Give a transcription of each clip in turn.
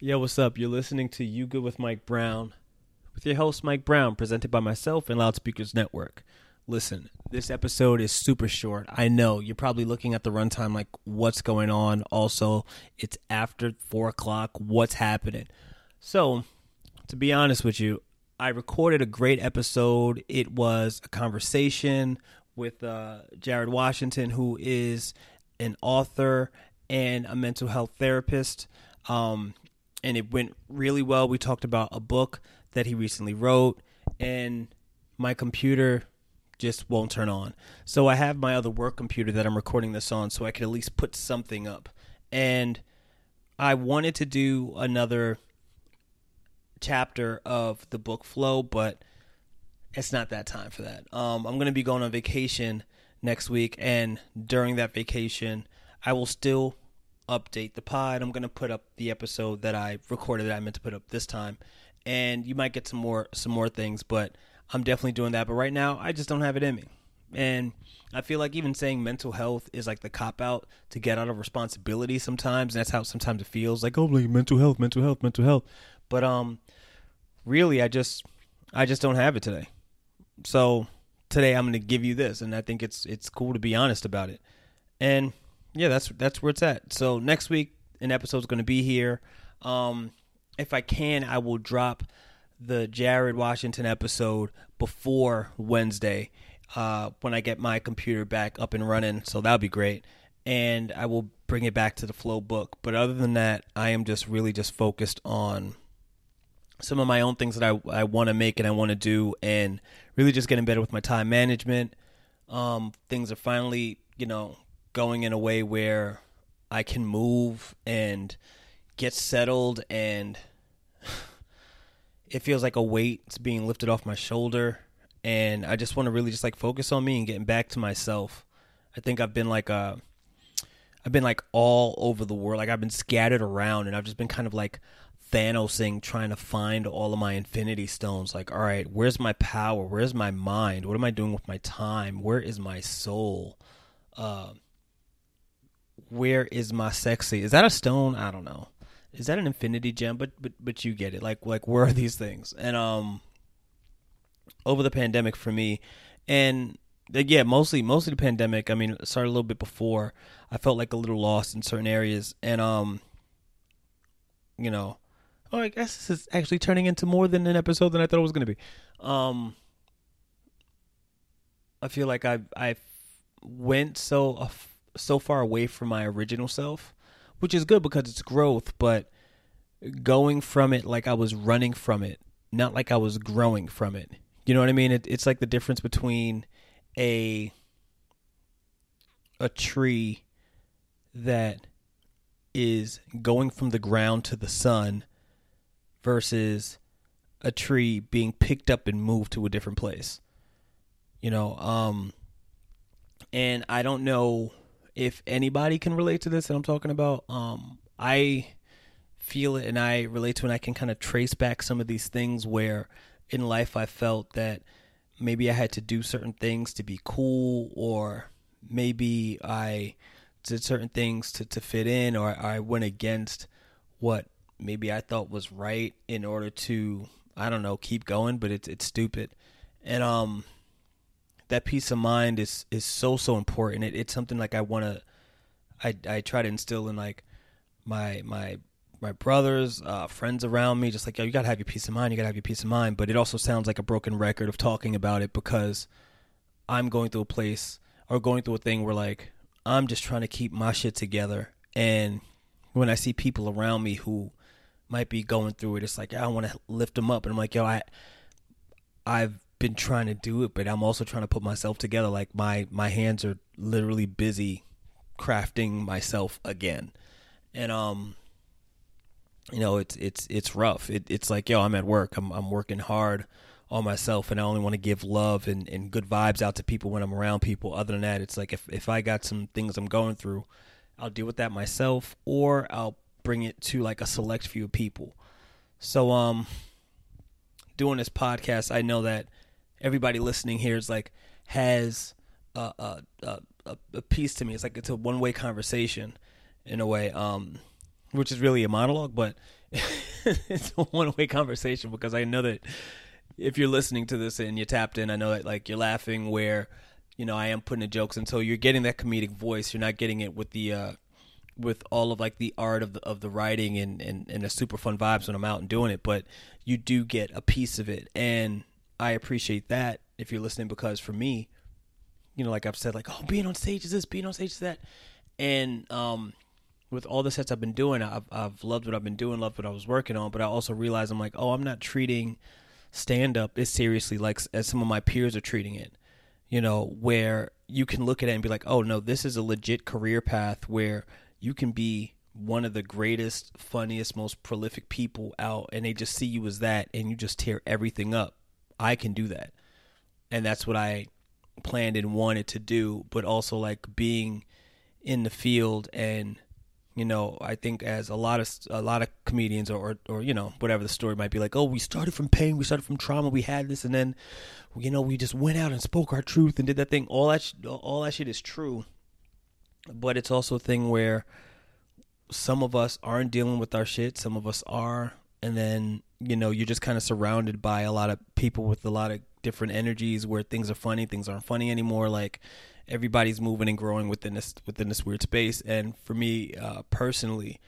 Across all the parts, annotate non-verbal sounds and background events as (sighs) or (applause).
Yo, what's up? You're listening to You Good with Mike Brown with your host, Mike Brown, presented by myself and Loud Speakers Network. Listen, this episode is super short. I know you're probably looking at the runtime like, what's going on? Also, it's after four o'clock. What's happening? So, to be honest with you, I recorded a great episode. It was a conversation with uh, Jared Washington, who is an author and a mental health therapist. Um, and it went really well. We talked about a book that he recently wrote, and my computer just won't turn on. So I have my other work computer that I'm recording this on so I could at least put something up. And I wanted to do another chapter of the book flow, but it's not that time for that. Um, I'm going to be going on vacation next week, and during that vacation, I will still update the pod. I'm going to put up the episode that I recorded that I meant to put up this time, and you might get some more some more things, but I'm definitely doing that. But right now, I just don't have it in me. And I feel like even saying mental health is like the cop out to get out of responsibility sometimes. And that's how sometimes it feels like, oh, like mental health, mental health, mental health. But um, really, I just I just don't have it today. So today I'm going to give you this, and I think it's it's cool to be honest about it. And yeah, that's that's where it's at. So next week, an episode's going to be here. Um, if I can, I will drop the Jared Washington episode before Wednesday uh, when I get my computer back up and running. So that'll be great. And I will bring it back to the flow book. But other than that, I am just really just focused on some of my own things that I, I want to make and I want to do and really just getting better with my time management. Um, things are finally, you know, going in a way where I can move and get settled and it feels like a weight's being lifted off my shoulder and I just want to really just like focus on me and getting back to myself. I think I've been like uh I've been like all over the world. Like I've been scattered around and I've just been kind of like Thanosing trying to find all of my infinity stones. Like, all right, where's my power? Where's my mind? What am I doing with my time? Where is my soul? Uh, where is my sexy? Is that a stone? I don't know is that an infinity gem? But but but you get it. Like like where are these things? And um, over the pandemic for me, and yeah, mostly mostly the pandemic. I mean, it started a little bit before. I felt like a little lost in certain areas, and um, you know, oh, I guess this is actually turning into more than an episode than I thought it was going to be. Um, I feel like I I went so uh, so far away from my original self which is good because it's growth, but going from it like I was running from it, not like I was growing from it. You know what I mean? It, it's like the difference between a a tree that is going from the ground to the sun versus a tree being picked up and moved to a different place. You know, um and I don't know if anybody can relate to this that I'm talking about, um, I feel it and I relate to and I can kind of trace back some of these things where in life I felt that maybe I had to do certain things to be cool or maybe I did certain things to, to fit in or I went against what maybe I thought was right in order to I don't know keep going but it's it's stupid. And um that peace of mind is is so so important. It, it's something like I want to, I I try to instill in like my my my brothers, uh, friends around me, just like yo, you gotta have your peace of mind. You gotta have your peace of mind. But it also sounds like a broken record of talking about it because I'm going through a place or going through a thing where like I'm just trying to keep my shit together. And when I see people around me who might be going through it, it's like I want to lift them up. And I'm like, yo, I I've been trying to do it, but I'm also trying to put myself together. Like my my hands are literally busy crafting myself again, and um, you know, it's it's it's rough. It, it's like yo, I'm at work. I'm I'm working hard on myself, and I only want to give love and, and good vibes out to people when I'm around people. Other than that, it's like if if I got some things I'm going through, I'll deal with that myself, or I'll bring it to like a select few people. So um doing this podcast, I know that everybody listening here is like has a a, a, a piece to me. It's like it's a one way conversation in a way, um, which is really a monologue, but (laughs) it's a one way conversation because I know that if you're listening to this and you're tapped in, I know that like you're laughing where, you know, I am putting the jokes and so you're getting that comedic voice. You're not getting it with the uh with all of like the art of the of the writing and, and, and the super fun vibes when I'm out and doing it, but you do get a piece of it and I appreciate that if you're listening because for me, you know, like I've said, like, oh being on stage is this, being on stage is that. And um with all the sets I've been doing, I've I've loved what I've been doing, loved what I was working on, but I also realize I'm like, oh, I'm not treating stand up as seriously like as some of my peers are treating it. You know, where you can look at it and be like, oh no, this is a legit career path where you can be one of the greatest, funniest, most prolific people out, and they just see you as that, and you just tear everything up. I can do that, and that's what I planned and wanted to do. But also like being in the field and you know i think as a lot of a lot of comedians or, or, or you know whatever the story might be like oh we started from pain we started from trauma we had this and then you know we just went out and spoke our truth and did that thing all that sh- all that shit is true but it's also a thing where some of us aren't dealing with our shit some of us are and then you know you're just kind of surrounded by a lot of people with a lot of different energies where things are funny things aren't funny anymore like everybody's moving and growing within this within this weird space. And for me uh, personally,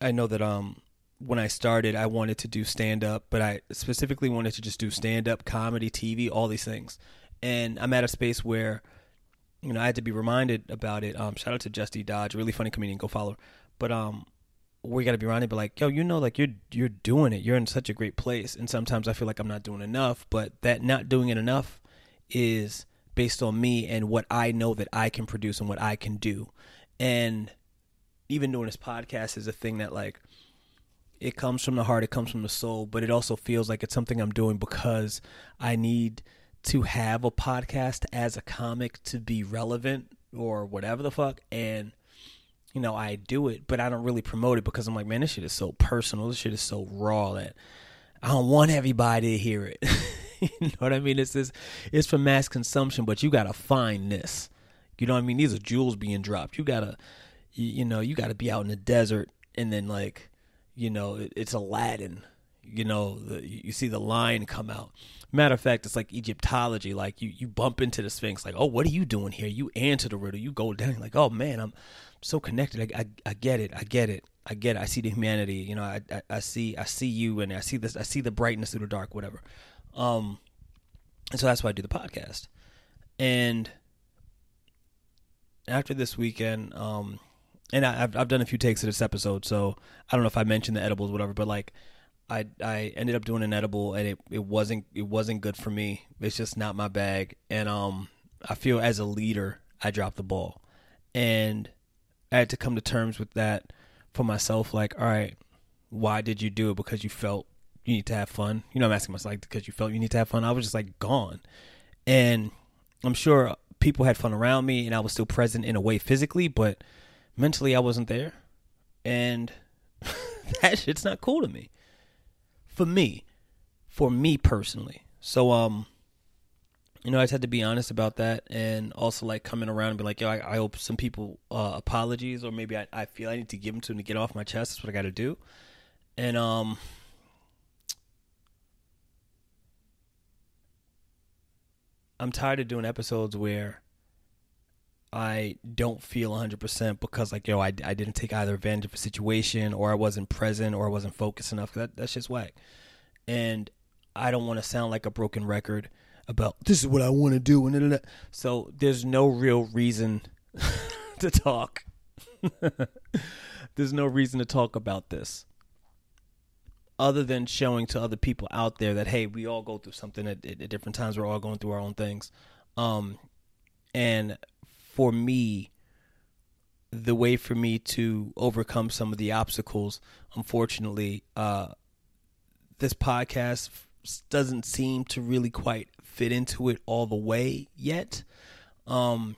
I know that um when I started, I wanted to do stand up, but I specifically wanted to just do stand up, comedy, TV, all these things. And I'm at a space where, you know, I had to be reminded about it. Um, shout out to Justy Dodge, really funny comedian, go follow. Her. But um, we got to be reminded, but like, yo, you know, like you're you're doing it. You're in such a great place, and sometimes I feel like I'm not doing enough. But that not doing it enough is based on me and what I know that I can produce and what I can do. And even doing this podcast is a thing that like it comes from the heart, it comes from the soul, but it also feels like it's something I'm doing because I need to have a podcast as a comic to be relevant or whatever the fuck and you know, I do it, but I don't really promote it because I'm like, man, this shit is so personal. This shit is so raw that I don't want everybody to hear it. (laughs) you know what I mean? It's this, it's for mass consumption, but you gotta find this. You know what I mean? These are jewels being dropped. You gotta, you, you know, you gotta be out in the desert, and then like, you know, it, it's Aladdin. You know, the, you see the lion come out. Matter of fact, it's like Egyptology. Like you, you bump into the Sphinx. Like, oh, what are you doing here? You answer the riddle. You go down. Like, oh man, I'm so connected. I, I, I get it. I get it. I get it. I see the humanity. You know, I, I, I see, I see you, and I see this. I see the brightness through the dark. Whatever. Um, and so that's why I do the podcast. And after this weekend, um, and I, have I've done a few takes of this episode, so I don't know if I mentioned the edibles, whatever. But like, I I ended up doing an edible, and it, it wasn't it wasn't good for me. It's just not my bag, and um, I feel as a leader, I dropped the ball, and I had to come to terms with that for myself. Like, all right, why did you do it? Because you felt you need to have fun. You know, I'm asking myself like because you felt you need to have fun. I was just like gone, and I'm sure people had fun around me, and I was still present in a way physically, but mentally I wasn't there, and (laughs) that shit's not cool to me. For me, for me personally. So um, you know, I just had to be honest about that, and also like coming around and be like, yo, I, I owe some people uh, apologies, or maybe I, I feel I need to give them to them to get off my chest. That's what I got to do, and um I'm tired of doing episodes where I don't feel 100% because, like, yo, I, I didn't take either advantage of a situation or I wasn't present or I wasn't focused enough. That, that's just whack. And I don't want to sound like a broken record about this is what I want to do. And so there's no real reason (laughs) to talk. (laughs) there's no reason to talk about this other than showing to other people out there that hey, we all go through something at, at different times. We're all going through our own things. Um, and for me, the way for me to overcome some of the obstacles, unfortunately, uh, this podcast doesn't seem to really quite fit into it all the way yet. Um,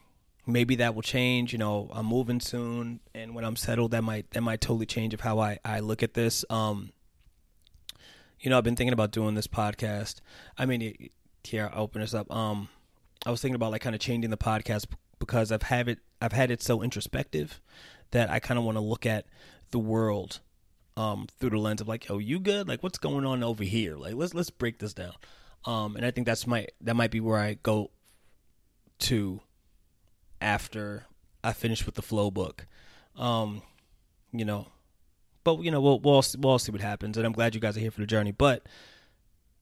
maybe that will change. You know, I'm moving soon, and when I'm settled, that might that might totally change of how I I look at this. Um, you know, I've been thinking about doing this podcast. I mean, here I'll open this up. Um, I was thinking about like kind of changing the podcast because I've had it, I've had it so introspective that I kind of want to look at the world um, through the lens of like, oh, you good? Like, what's going on over here? Like, let's let's break this down." Um, and I think that's my that might be where I go to after I finish with the flow book. Um, you know, but you know we'll we'll we'll see what happens, and I'm glad you guys are here for the journey. But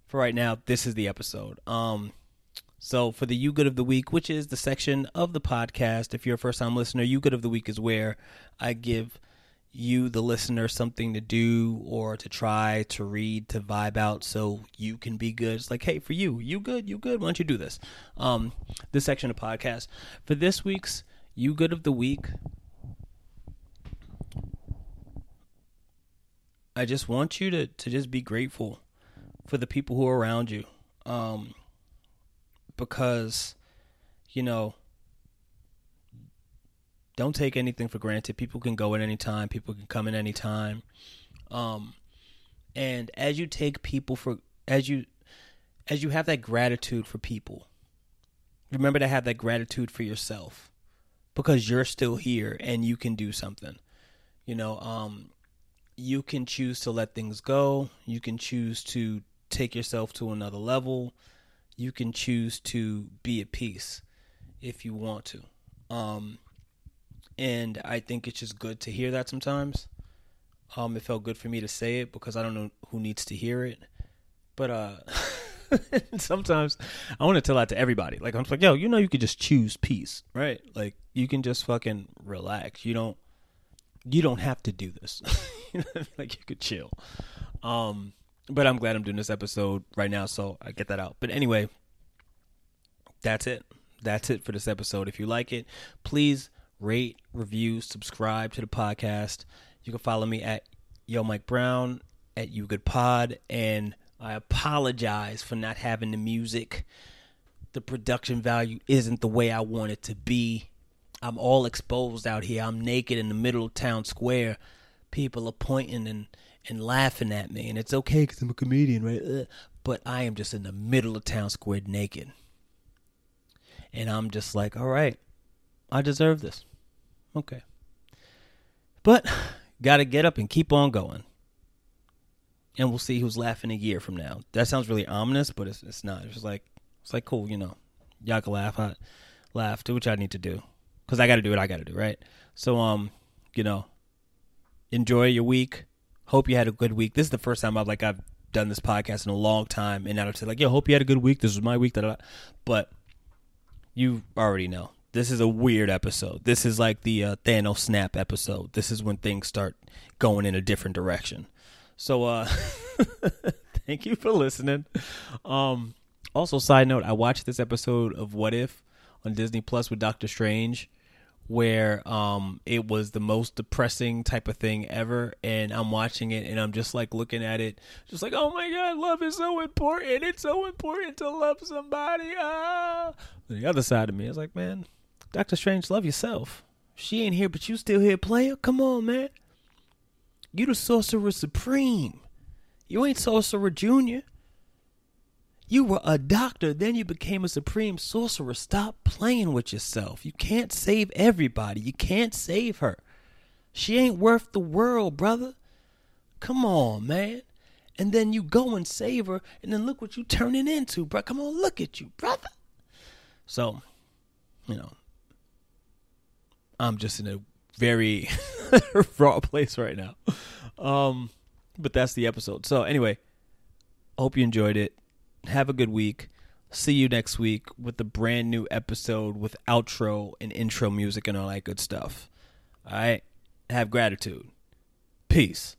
for right now, this is the episode. Um, so for the You Good of the Week, which is the section of the podcast, if you're a first time listener, You Good of the Week is where I give you, the listener, something to do or to try, to read, to vibe out so you can be good. It's like, hey, for you, you good, you good, why don't you do this? Um, this section of podcast. For this week's You Good of the Week, I just want you to, to just be grateful for the people who are around you. Um, because, you know, don't take anything for granted. People can go at any time. People can come at any time. Um, and as you take people for as you as you have that gratitude for people, remember to have that gratitude for yourself because you're still here and you can do something. You know, um, you can choose to let things go. You can choose to take yourself to another level you can choose to be at peace if you want to. Um, and I think it's just good to hear that sometimes. Um, it felt good for me to say it because I don't know who needs to hear it. But uh, (laughs) sometimes I want to tell that to everybody. Like I'm like, yo, you know, you could just choose peace, right? Like you can just fucking relax. You don't, you don't have to do this. (laughs) like you could chill. Um, but I'm glad I'm doing this episode right now, so I get that out. But anyway, that's it. That's it for this episode. If you like it, please rate, review, subscribe to the podcast. You can follow me at Yo Mike Brown at You Good Pod, and I apologize for not having the music. The production value isn't the way I want it to be. I'm all exposed out here. I'm naked in the middle of town square. People are pointing and and laughing at me, and it's okay because I'm a comedian, right? Uh, but I am just in the middle of town square naked. And I'm just like, all right, I deserve this. Okay. But (sighs) got to get up and keep on going. And we'll see who's laughing a year from now. That sounds really ominous, but it's, it's not. It's like, it's like, cool, you know. Y'all can laugh. I, laugh. Do what y'all need to do. Because I got to do what I got to do, right? So, um, you know, enjoy your week Hope you had a good week. This is the first time I've like I've done this podcast in a long time, and I'd say like, "Yo, hope you had a good week. This was my week." But you already know this is a weird episode. This is like the uh, Thanos snap episode. This is when things start going in a different direction. So, uh, (laughs) thank you for listening. Um, also, side note, I watched this episode of What If on Disney Plus with Doctor Strange where um it was the most depressing type of thing ever and I'm watching it and I'm just like looking at it just like oh my god love is so important. It's so important to love somebody. Ah. The other side of me is like man Doctor Strange love yourself. She ain't here but you still here player? Come on man. You the sorcerer supreme. You ain't sorcerer junior you were a doctor, then you became a supreme sorcerer. Stop playing with yourself. You can't save everybody. You can't save her. She ain't worth the world, brother. Come on, man. And then you go and save her, and then look what you turning into, bro. Come on, look at you, brother. So, you know, I'm just in a very (laughs) raw place right now. Um, but that's the episode. So anyway, hope you enjoyed it have a good week. See you next week with a brand new episode with outro and intro music and all that good stuff. All right. Have gratitude. Peace.